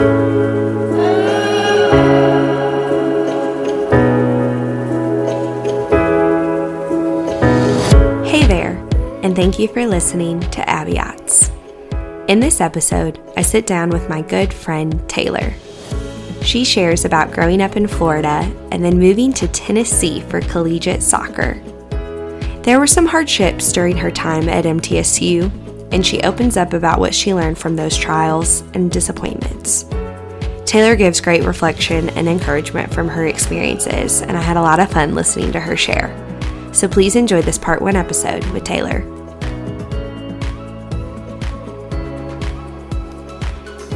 Hey there, and thank you for listening to Abbeats. In this episode, I sit down with my good friend Taylor. She shares about growing up in Florida and then moving to Tennessee for collegiate soccer. There were some hardships during her time at MTSU, and she opens up about what she learned from those trials and disappointments. Taylor gives great reflection and encouragement from her experiences, and I had a lot of fun listening to her share. So please enjoy this part one episode with Taylor.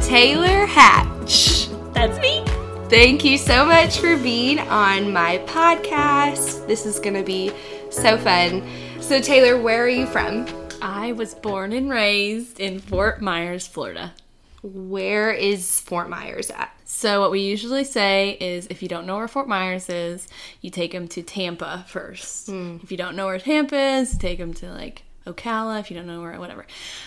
Taylor Hatch. That's me. Thank you so much for being on my podcast. This is going to be so fun. So, Taylor, where are you from? I was born and raised in Fort Myers, Florida. Where is Fort Myers at? So, what we usually say is if you don't know where Fort Myers is, you take them to Tampa first. Hmm. If you don't know where Tampa is, take them to like Ocala if you don't know where, whatever.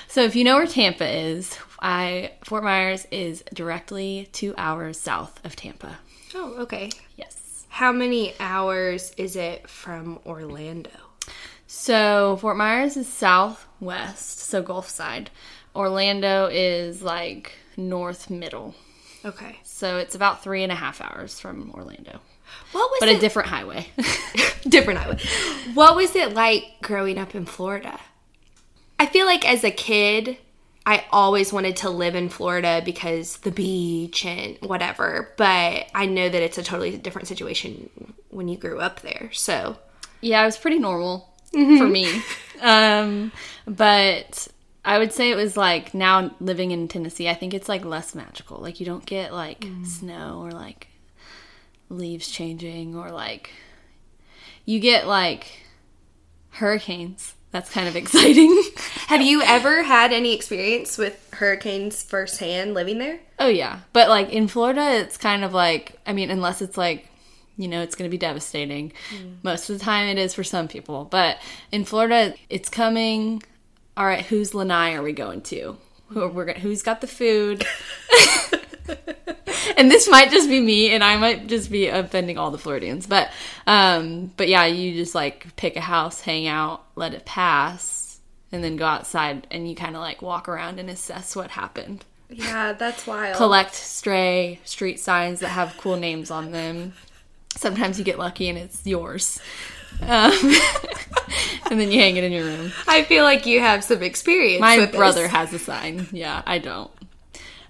So, if you know where Tampa is, I Fort Myers is directly two hours south of Tampa. Oh, okay. Yes. How many hours is it from Orlando? So Fort Myers is southwest, so Gulf side. Orlando is like north middle. Okay. So it's about three and a half hours from Orlando, What was but it? a different highway. different highway. What was it like growing up in Florida? I feel like as a kid, I always wanted to live in Florida because the beach and whatever, but I know that it's a totally different situation when you grew up there. So, yeah, it was pretty normal for me. Um, but I would say it was like now living in Tennessee, I think it's like less magical. Like you don't get like snow or like leaves changing or like you get like hurricanes. That's kind of exciting. have you ever had any experience with hurricanes firsthand living there? Oh yeah, but like in Florida, it's kind of like I mean, unless it's like you know it's going to be devastating. Most of the time, it is for some people, but in Florida, it's coming. All right, whose lanai are we going to? Who are we? gonna- Who's got the food? and this might just be me, and I might just be offending all the Floridians, but um, but yeah, you just like pick a house, hang out, let it pass, and then go outside, and you kind of like walk around and assess what happened Yeah, that's wild. collect stray street signs that have cool names on them. Sometimes you get lucky and it's yours. Um, and then you hang it in your room. I feel like you have some experience. My with this. brother has a sign. Yeah, I don't.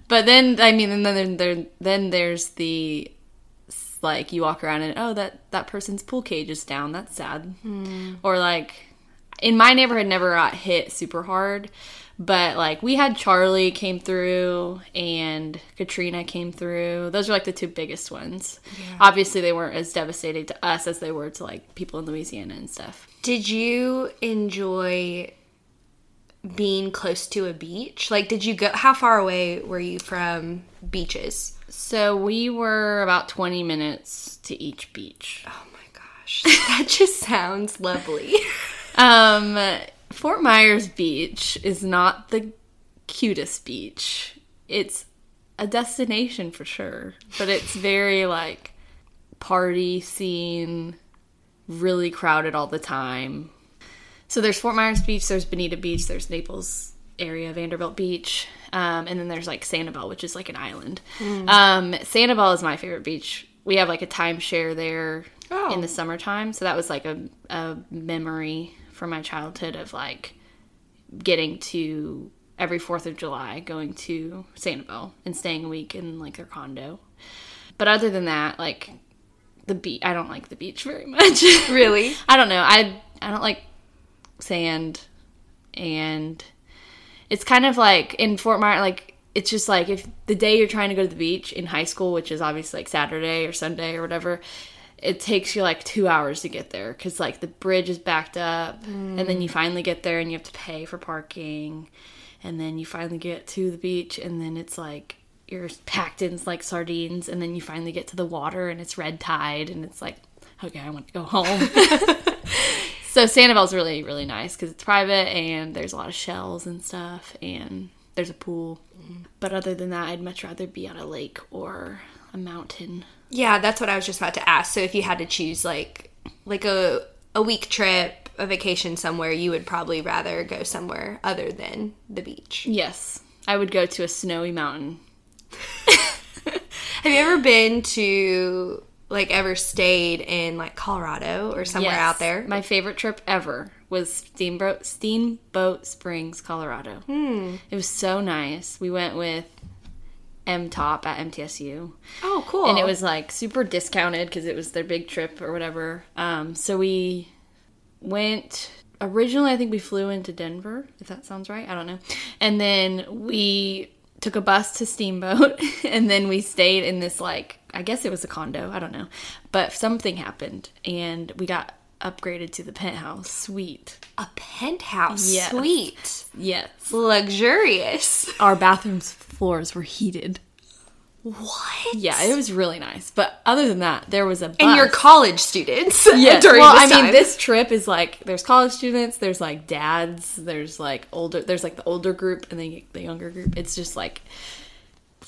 But then, I mean, and then there, then there's the like you walk around and oh that that person's pool cage is down. That's sad. Or like in my neighborhood, never got hit super hard. But like we had Charlie came through and Katrina came through. Those are like the two biggest ones. Obviously, they weren't as devastating to us as they were to like people in Louisiana and stuff. Did you enjoy being close to a beach? Like, did you go? How far away were you from beaches? So we were about 20 minutes to each beach. Oh my gosh, that just sounds lovely. Um, Fort Myers Beach is not the cutest beach. It's a destination for sure, but it's very like party scene, really crowded all the time. So there's Fort Myers Beach, there's Bonita Beach, there's Naples area, Vanderbilt Beach, um, and then there's like Sanibel, which is like an island. Um, Sanibel is my favorite beach. We have like a timeshare there Oh. in the summertime, so that was like a, a memory from my childhood of like getting to every Fourth of July, going to Sanibel and staying a week in like their condo. But other than that, like the beach, I don't like the beach very much. really? I don't know. I I don't like sand, and it's kind of like in Fort Myers, like it's just like if the day you're trying to go to the beach in high school, which is obviously like Saturday or Sunday or whatever, it takes you like two hours to get there because like the bridge is backed up, and then you mm. finally get there and you have to pay for parking, and then you finally get to the beach, and then it's like you're packed in like sardines, and then you finally get to the water and it's red tide, and it's like okay, I want to go home. So Sanibel's really really nice because it's private and there's a lot of shells and stuff, and there's a pool. Mm. But other than that, I'd much rather be on a lake or a mountain. Yeah, that's what I was just about to ask. So if you had to choose like like a a week trip, a vacation somewhere, you would probably rather go somewhere other than the beach. Yes, I would go to a snowy mountain. Have you ever been to like ever stayed in like Colorado or somewhere Yes. out there? My favorite trip ever was Steamboat Steamboat Springs, Colorado. Hmm. It was so nice. We went with M Top at MTSU. Oh, cool. and it was like super discounted because it was their big trip or whatever. Um, so we went originally. I think we flew into Denver, if that sounds right. I don't know, and then we took a bus to Steamboat, and then we stayed in this like I guess it was a condo. I don't know, but something happened, and we got upgraded to the penthouse suite. a penthouse Yes. suite. Yes, Luxurious. our bathrooms floors were heated. What? Yeah, it was really nice. But other than that, there was a bus. And you're college students Yes. during well, I mean, this trip is like there's college students, there's like dads, there's like older, there's like the older group and then the younger group. It's just like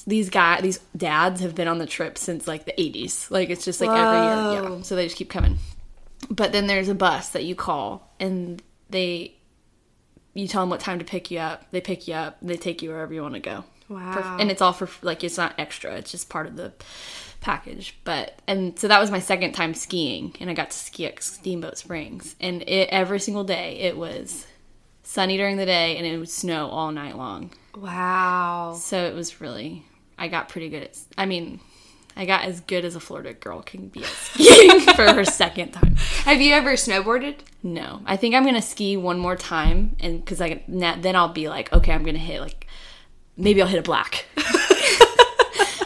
these guys, these dads have been on the trip since like the 80s. Like it's just like every year, yeah. So they just keep coming. But then there's a bus that you call and they, you tell them what time to pick you up. They pick you up. They take you wherever you want to go. Wow. And it's all for like it's not extra. It's just part of the package. But and so that was my second time skiing, and I got to ski at Steamboat Springs, and it every single day it was sunny during the day, and it would snow all night long. wow. So it was really I got pretty good at. I mean. I got as good as a Florida girl can be at skiing for her second time. Have you ever snowboarded? No, I think I'm gonna ski one more time, and because I na- then I'll be like, okay, I'm gonna hit like maybe I'll hit a black.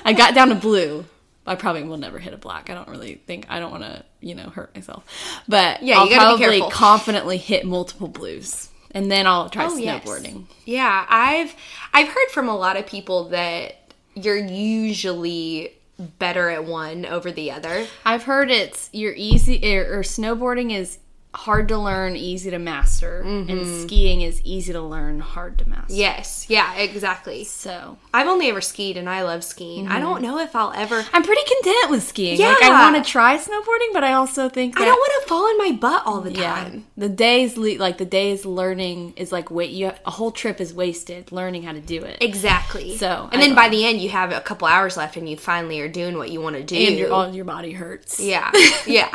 I got down to blue. I probably will never hit a black. I don't really think I don't want to you know hurt myself, but Yeah, I'll probably confidently hit multiple blues, and then I'll try Oh, yes. snowboarding. Yeah, I've I've heard from a lot of people that you're usually better at one over the other. I've heard it's you're easy or, or snowboarding is hard to learn, easy to master, Mm-hmm. and skiing is easy to learn, hard to master. Yes, yeah, exactly. So I've only ever skied and I love skiing. I don't know if I'll ever I'm pretty content with skiing. Like I want to try snowboarding, but I also think that I don't want to fall in my butt all the yeah, time. the days le- like the days learning is like wait, you a whole trip is wasted learning how to do it, Exactly. So, and I then by the end, you have a couple hours left, and you finally are doing what you want to do. and your all your body hurts. yeah, yeah,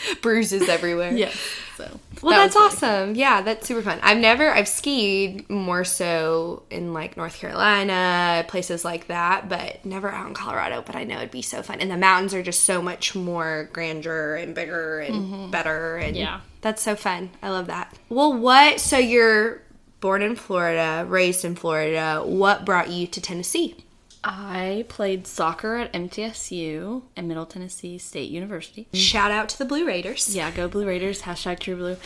bruises everywhere. yeah. So Well, that that's awesome. Yeah, that's super fun. I've never, I've skied more so in like North Carolina, places like that, but never out in Colorado. But I know it'd be so fun. And the mountains are just so much more grandeur and bigger and mm-hmm. better. And Yeah. that's so fun. I love that. Well, what, so you're born in Florida, raised in Florida. What brought you to Tennessee? I played soccer at MTSU at Middle Tennessee State University. Shout out to the Blue Raiders. Yeah, go Blue Raiders. Hashtag True Blue.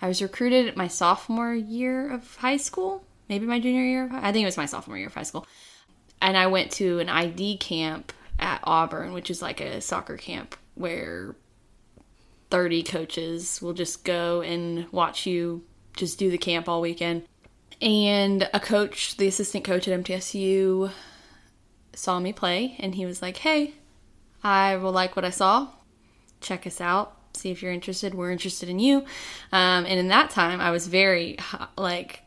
I was recruited my sophomore year of high school, maybe my junior year. Of, I think it was my sophomore year of high school. And I went to an ID camp at Auburn, which is like a soccer camp where 30 coaches will just go and watch you just do the camp all weekend. And a coach, the assistant coach at MTSU, saw me play and he was like, Hey, I will like what I saw. Check us out. See if you're interested. We're interested in you. Um, and in that time i was very like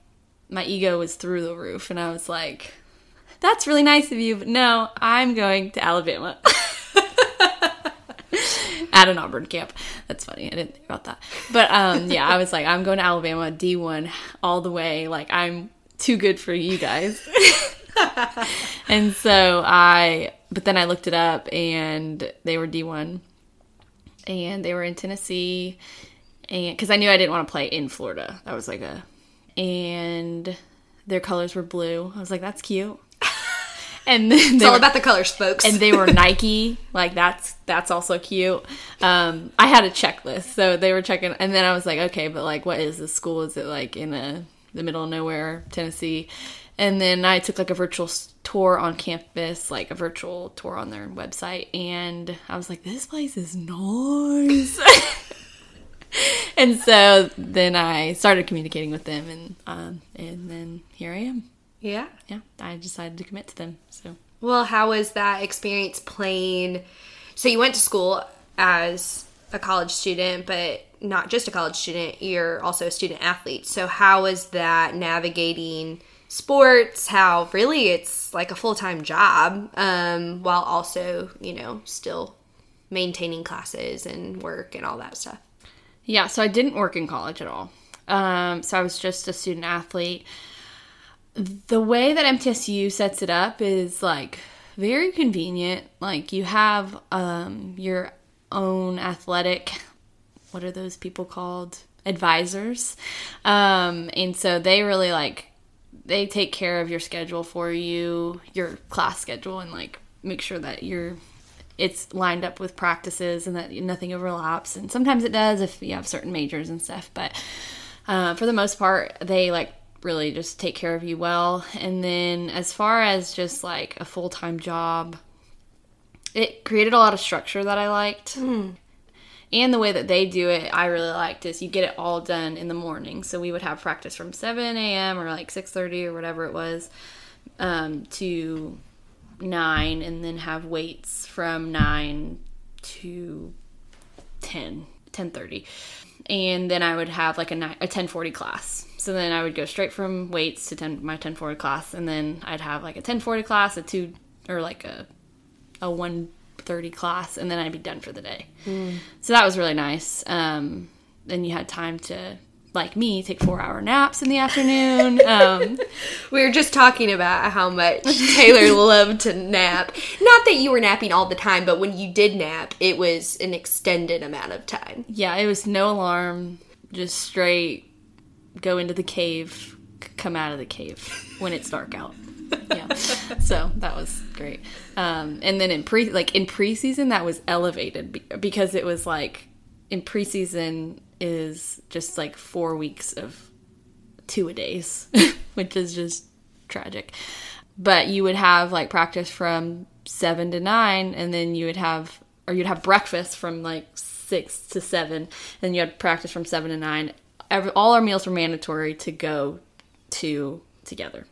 my ego was through the roof and i was like that's really nice of you but no i'm going to alabama at an auburn camp. That's funny. I didn't think about that. But um, yeah i was like i'm going to alabama d1 all the way. Like i'm too good for you guys. And so i but then i looked it up and they were d1 and they were in Tennessee, and because I knew I didn't want to play in Florida, that was like a, and their colors were blue. I was like, that's cute. And then It's all were, about the colors, folks. and they were Nike, like that's that's also cute. Um, I had a checklist, so they were checking, and then I was like, okay, but like, what is this school? Is it like in a, the middle of nowhere, Tennessee? And then I took like a virtual tour on campus, like a virtual tour on their website, and I was like, this place is nice. and so then I started communicating with them, and um, and then here I am. Yeah. yeah, I decided to commit to them. So Well, how was that experience playing? So you went to school as a college student, but not just a college student, you're also a student athlete. So how was that navigating sports? How really it's like a full-time job um, while also, you know, still maintaining classes and work and all that stuff. Yeah, so I didn't work in college at all. Um, so I was just a student athlete. The way that MTSU sets it up is like very convenient. Like you have um, your own athletic, what are those people called? Advisors. Um, and so they really like, they take care of your schedule for you, your class schedule, and like make sure that you're it's lined up with practices and that nothing overlaps. And sometimes it does if you have certain majors and stuff. But uh, for the most part, they like really just take care of you well. And then as far as just like a full time job, it created a lot of structure that I liked. And the way that they do it, I really liked is you get it all done in the morning. So we would have practice from 7 a.m. or like 6:30 or whatever it was um, to nine and then have weights from nine to 10 10.30 and then i would have like a, a 10.40 class. So then i would go straight from weights to 10 my 10.40 class and then i'd have like a 10.40 class a 2 or like a a 1.30 class and then i'd be done for the day. So that was really nice. Um, then you had time to like me take four hour naps in the afternoon um, We were just talking about how much Taylor loved to nap. Not that you were napping all the time, but when you did nap, it was an extended amount of time. Yeah, it was no alarm, just straight go into the cave, come out of the cave when it's dark out. Yeah, so that was great. Um, and then in pre like in preseason, that was elevated because it was like in preseason is just like four weeks of two a days, which is just tragic. But you would have like practice from seven to nine, and then you would have, or you'd have breakfast from like six to seven, and you had practice from seven to nine. Every, all our meals were mandatory to go to together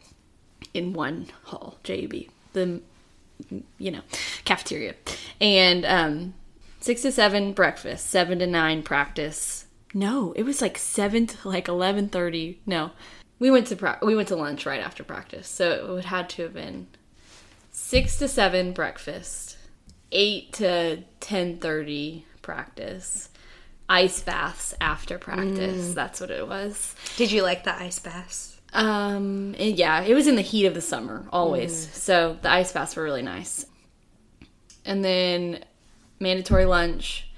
in one hall, JUB, the you know cafeteria, and um, six to seven breakfast, seven to nine practice. No, it was like seven to like eleven thirty. No, we went to pra- we went to lunch right after practice, so it would had to have been six to seven breakfast, eight to ten thirty practice, ice baths after practice. That's what it was. Did you like the ice baths? Um, yeah, it was in the heat of the summer always, so the ice baths were really nice. And then mandatory lunch.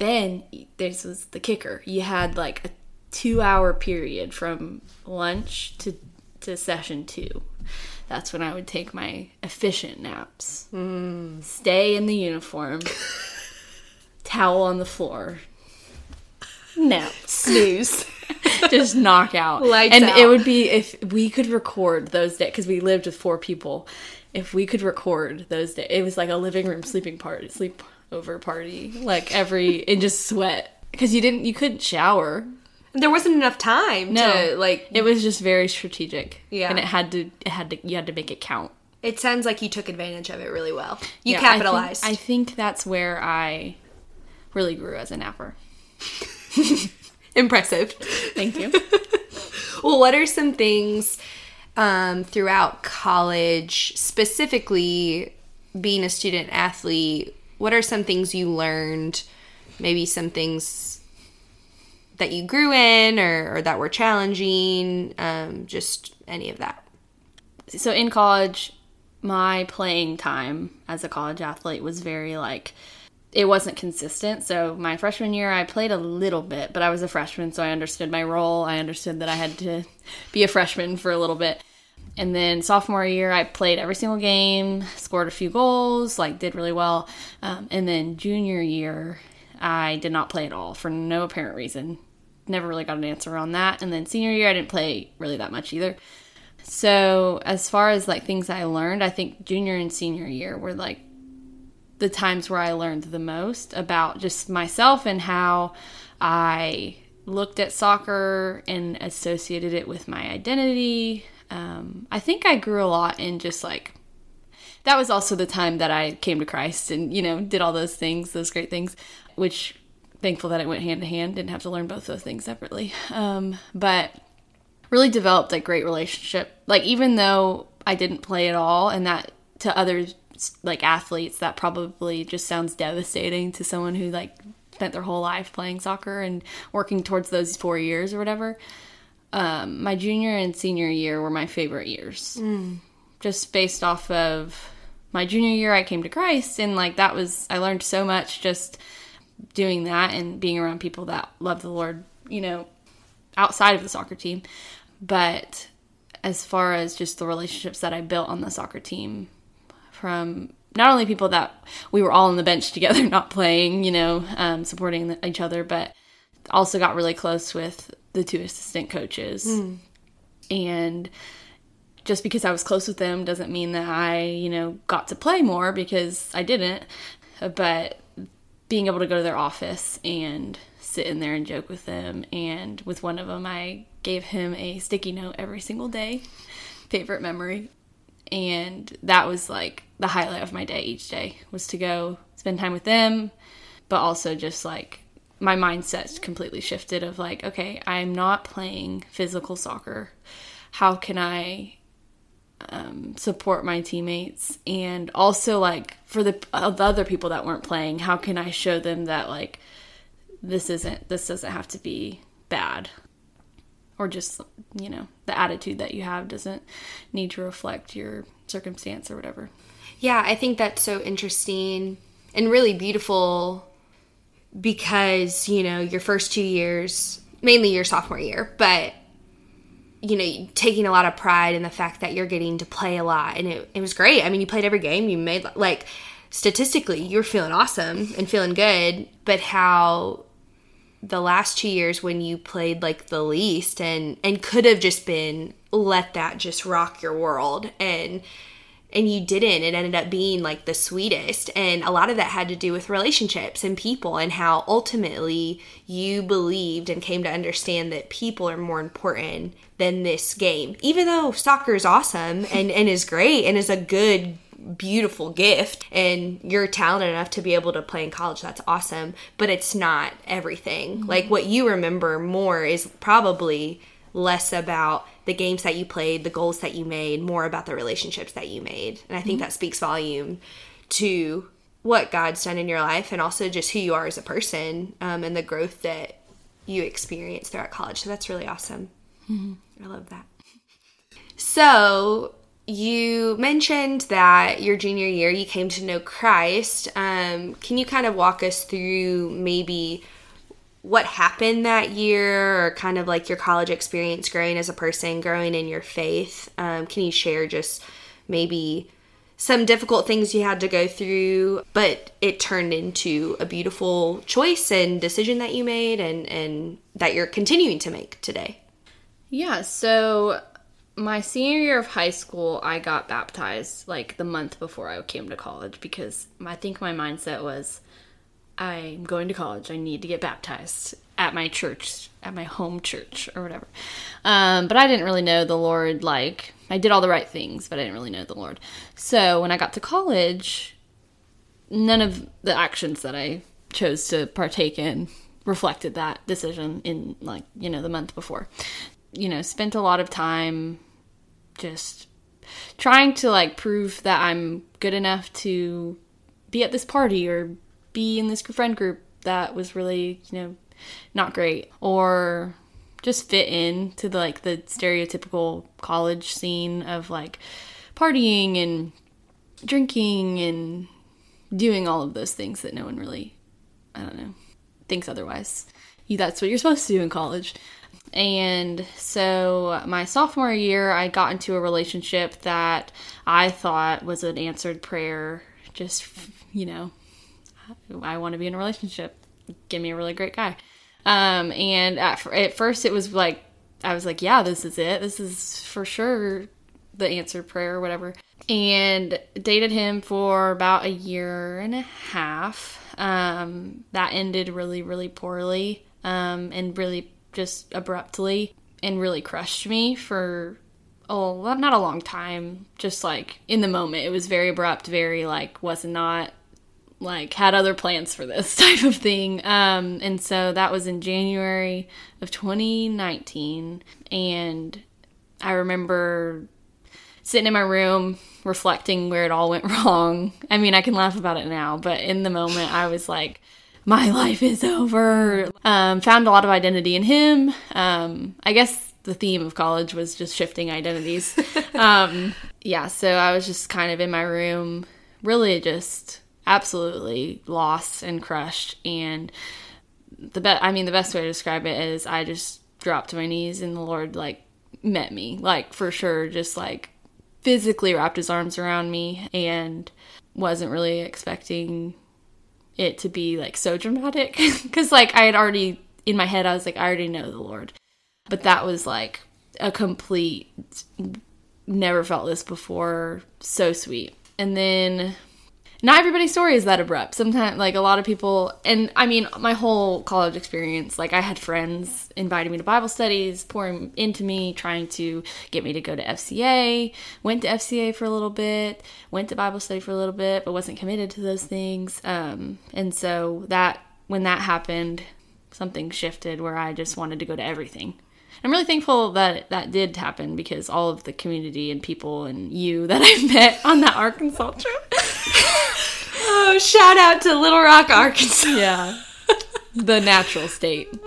Then this was the kicker. You had like a two-hour period from lunch to to session two. That's when I would take my efficient naps. Mm. Stay in the uniform. towel on the floor. Nap Snooze. just knock out. Lights and out. it would be if we could record those days because we lived with four people. If we could record those days, it was like a living room sleeping party, sleep over party, like every and just sweat because you didn't, you couldn't shower. there wasn't enough time No, to like. it was just very strategic. Yeah. and it had to, it had to, you had to make it count. It sounds like you took advantage of it really well. You Yeah, I think- capitalized. I think that's where I really grew as a napper. Impressive. Thank you. Well, what are some things um, throughout college, specifically being a student athlete? What are some things you learned? Maybe some things that you grew in or, or that were challenging? Um, just any of that. so in college my playing time as a college athlete was very like it wasn't consistent so my freshman year i played a little bit but i was a freshman so i understood my role i understood that i had to be a freshman for a little bit and then sophomore year i played every single game scored a few goals like did really well. Um, and then junior year i did not play at all for no apparent reason. Never really got an answer on that. And then senior year i didn't play really that much either. So as far as like things I learned, I think junior and senior year were like the times where I learned the most about just myself and how I looked at soccer and associated it with my identity. Um, I think I grew a lot in just like that was also the time that I came to Christ and you know did all those things, those great things, which thankful that it went hand to hand. Didn't have to learn both those things separately, um, but really developed a great relationship. Like even though I didn't play at all, and that to others like athletes that probably just sounds devastating to someone who like spent their whole life playing soccer and working towards those four years or whatever um, my junior and senior year were my favorite years. Mm. Just based off of my junior year, I came to Christ, and like that was, I learned so much just doing that and being around people that love the Lord, you know, outside of the soccer team. But as far as just the relationships that I built on the soccer team from not only people that we were all on the bench together, not playing, you know, um, supporting each other, but also got really close with the two assistant coaches. Mm. And just because I was close with them doesn't mean that I, you know, got to play more because I didn't. But being able to go to their office and sit in there and joke with them. And with one of them, I gave him a sticky note every single day. Favorite memory. And that was like the highlight of my day each day was to go spend time with them, but also just like my mindset completely shifted of like, okay, I'm not playing physical soccer. How can I um, support my teammates? And also, like, for the, uh, the other people that weren't playing, how can I show them that, like, this isn't, this doesn't have to be bad? Or just, you know, the attitude that you have doesn't need to reflect your circumstance or whatever. Yeah, I think that's so interesting and really beautiful because, you know, your first two years, mainly your sophomore year, but you know, taking a lot of pride in the fact that you're getting to play a lot. And it, it was great. I mean, you played every game. You made, like, statistically, you were feeling awesome and feeling good. But how the last two years when you played, like, the least and, and could have just been let that just rock your world. And, and you didn't. It ended up being like the sweetest and a lot of that had to do with relationships and people and how ultimately you believed and came to understand that people are more important than this game. Even though soccer is awesome and, and is great and is a good beautiful gift and you're talented enough to be able to play in college that's awesome but it's not everything. Mm-hmm. like what you remember more is probably less about the games that you played, the goals that you made, more about the relationships that you made. And I think mm-hmm. that speaks volume to what God's done in your life and also just who you are as a person um, and the growth that you experience throughout college. So that's really awesome. Mm-hmm. I love that. So you mentioned that your junior year you came to know Christ. Um, can you kind of walk us through maybe what happened that year or kind of like your college experience growing as a person, growing in your faith. Um, can you share just maybe some difficult things you had to go through, but it turned into a beautiful choice and decision that you made and, and that you're continuing to make today? Yeah, so my senior year of high school, I got baptized like the month before I came to college because I think my mindset was I'm going to college. I need to get baptized at my church, at my home church or whatever. Um, but I didn't really know the Lord. Like, I did all the right things, but I didn't really know the Lord. So when I got to college, none of the actions that I chose to partake in reflected that decision in, like, you know, the month before. You know, spent a lot of time just trying to, like, prove that I'm good enough to be at this party or be in this friend group that was really, you know, not great or just fit in to the like the stereotypical college scene of like partying and drinking and doing all of those things that no one really I don't know thinks otherwise. You, that's what you're supposed to do in college. And so my sophomore year I got into a relationship that I thought was an answered prayer just you know I want to be in a relationship. Give me a really great guy. Um, and at, at first it was like, I was like, yeah, this is it. This is for sure the answered prayer or whatever. And dated him for about a year and a half. Um, that ended really, really poorly um, and really just abruptly and really crushed me for oh, not a long time, just like in the moment. It was very abrupt, very like was not like had other plans for this type of thing. Um, and so that was in January of 2019. And I remember sitting in my room reflecting where it all went wrong. I mean, I can laugh about it now, but in the moment, I was like, my life is over. Um, found a lot of identity in him. Um, I guess the theme of college was just shifting identities. um, yeah, so I was just kind of in my room, really just absolutely lost and crushed. And the best, I mean, the best way to describe it is I just dropped to my knees and the Lord, like, met me, like, for sure, just like physically wrapped his arms around me and wasn't really expecting it to be like so dramatic. Because like I had already in my head I was like I already know the Lord. But that was like a complete never felt this before so sweet. And then not everybody's story is that abrupt. Sometimes, like a lot of people, and I mean, my whole college experience, like I had friends inviting me to Bible studies, pouring into me, trying to get me to go to FCA. Went to FCA for a little bit, went to Bible study for a little bit, but wasn't committed to those things. Um, and so that when that happened, something shifted where I just wanted to go to everything. I'm really thankful that that did happen because all of the community and people and you that I met on that Arkansas trip Oh, shout out to Little Rock, Arkansas. Yeah. the natural state.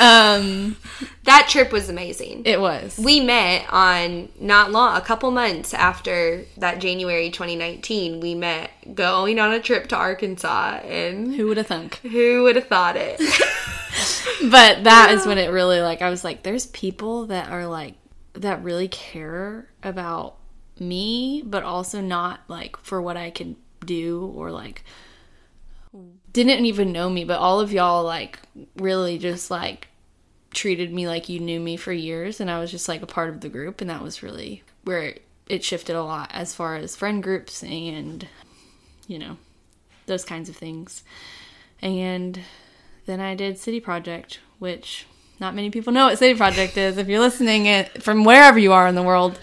Um, that trip was amazing. It was. We met on not long, a couple months after that January 2019. We met going on a trip to Arkansas, and who would have thunk? Who would have thought it? but that is when it really like I was like, there's people that are like that really care about me, but also not like for what I can do or like didn't even know me, but all of y'all like really just like treated me like you knew me for years and I was just like a part of the group and that was really where it shifted a lot as far as friend groups and you know those kinds of things. And then I did City Project, which not many people know what City Project is. If you're listening it from wherever you are in the world,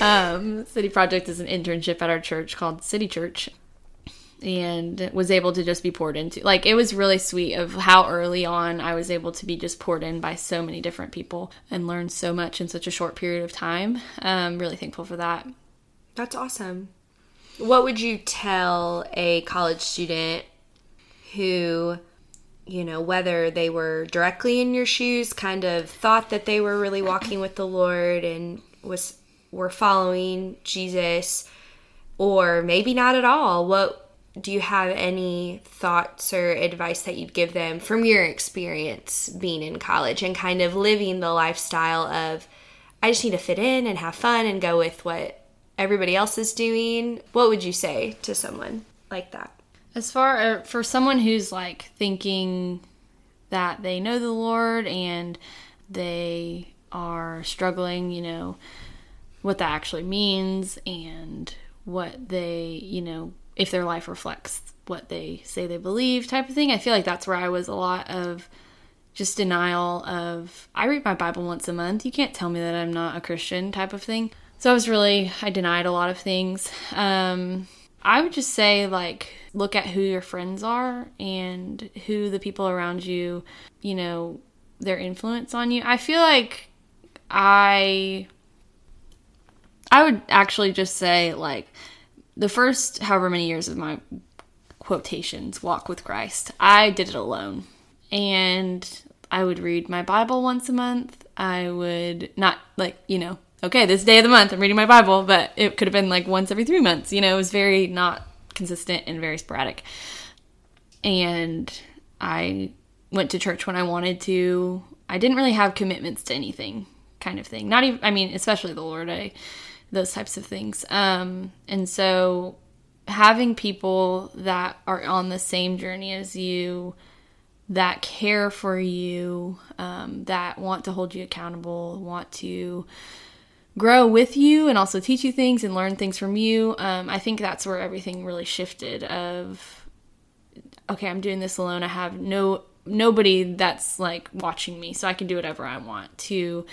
um, City Project is an internship at our church called City Church, and was able to just be poured into. Like it was really sweet of how early on I was able to be just poured in by so many different people and learn so much in such a short period of time. I'm really thankful for that. That's awesome. What would you tell a college student who, you know, whether they were directly in your shoes, kind of thought that they were really walking with the Lord and was were following Jesus, or maybe not at all? What do you have any thoughts or advice that you'd give them from your experience being in college and kind of living the lifestyle of I just need to fit in and have fun and go with what everybody else is doing? What would you say to someone like that? As far uh, for someone who's like thinking that they know the Lord and they are struggling, you know, what that actually means and what they, you know, if their life reflects what they say they believe type of thing. I feel like that's where I was a lot of just denial of I read my Bible once a month. You can't tell me that I'm not a Christian type of thing. So I was really I denied a lot of things. Um I would just say like look at who your friends are and who the people around you, you know, their influence on you. I feel like I I would actually just say like the first however many years of my quotations walk with Christ, I did it alone. And I would read my Bible once a month. I would not like, you know, okay, this day of the month I'm reading my Bible, but it could have been like once every 3 months. You know, it was very not consistent and very sporadic. And I went to church when I wanted to. I didn't really have commitments to anything kind of thing. Not even I mean, especially the Lord. I those types of things. Um, and so having people that are on the same journey as you, that care for you, um, that want to hold you accountable, want to grow with you and also teach you things and learn things from you. Um, I think that's where everything really shifted of okay, I'm doing this alone. I have no nobody that's like watching me, so I can do whatever I want to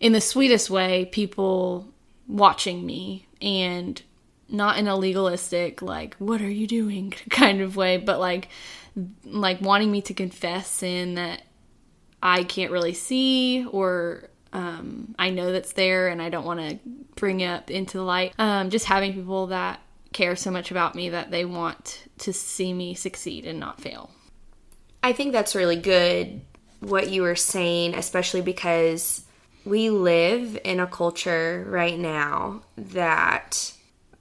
in the sweetest way, people watching me and not in a legalistic like what are you doing kind of way but like like wanting me to confess sin that I can't really see or um, I know that's there and I don't want to bring up into the light. Um, just having people that care so much about me that they want to see me succeed and not fail. I think that's really good what you were saying, especially because we live in a culture right now that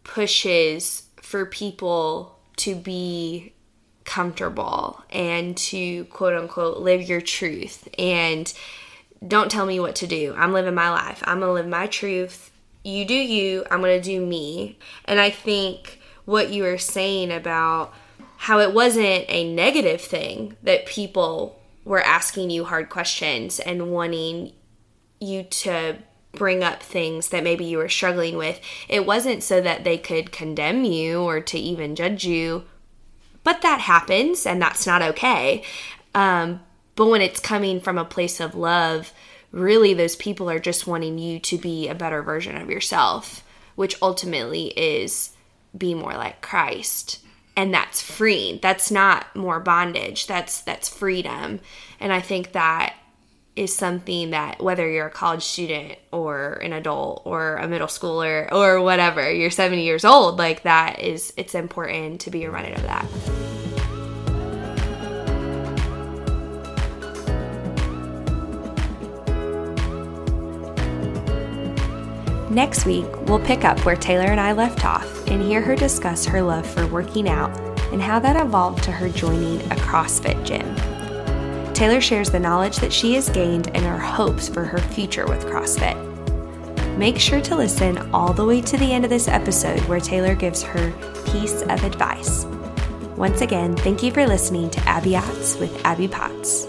pushes for people to be comfortable and to quote unquote live your truth and don't tell me what to do. I'm living my life. I'm going to live my truth. You do you. I'm going to do me. And I think what you were saying about how it wasn't a negative thing that people were asking you hard questions and wanting you to bring up things that maybe you were struggling with. It wasn't so that they could condemn you or to even judge you, but that happens and that's not okay. Um, but when it's coming from a place of love, really those people are just wanting you to be a better version of yourself, which ultimately is be more like Christ. And that's freeing. That's not more bondage. That's that's freedom. And I think that is something that whether you're a college student or an adult or a middle schooler or whatever, you're 70 years old, like that is it's important to be reminded of that. Next week, we'll pick up where Taylor and I left off and hear her discuss her love for working out and how that evolved to her joining a CrossFit gym. Taylor shares the knowledge that she has gained and her hopes for her future with CrossFit. Make sure to listen all the way to the end of this episode where Taylor gives her piece of advice. Once again, thank you for listening to Abby Potts with Abby Potts.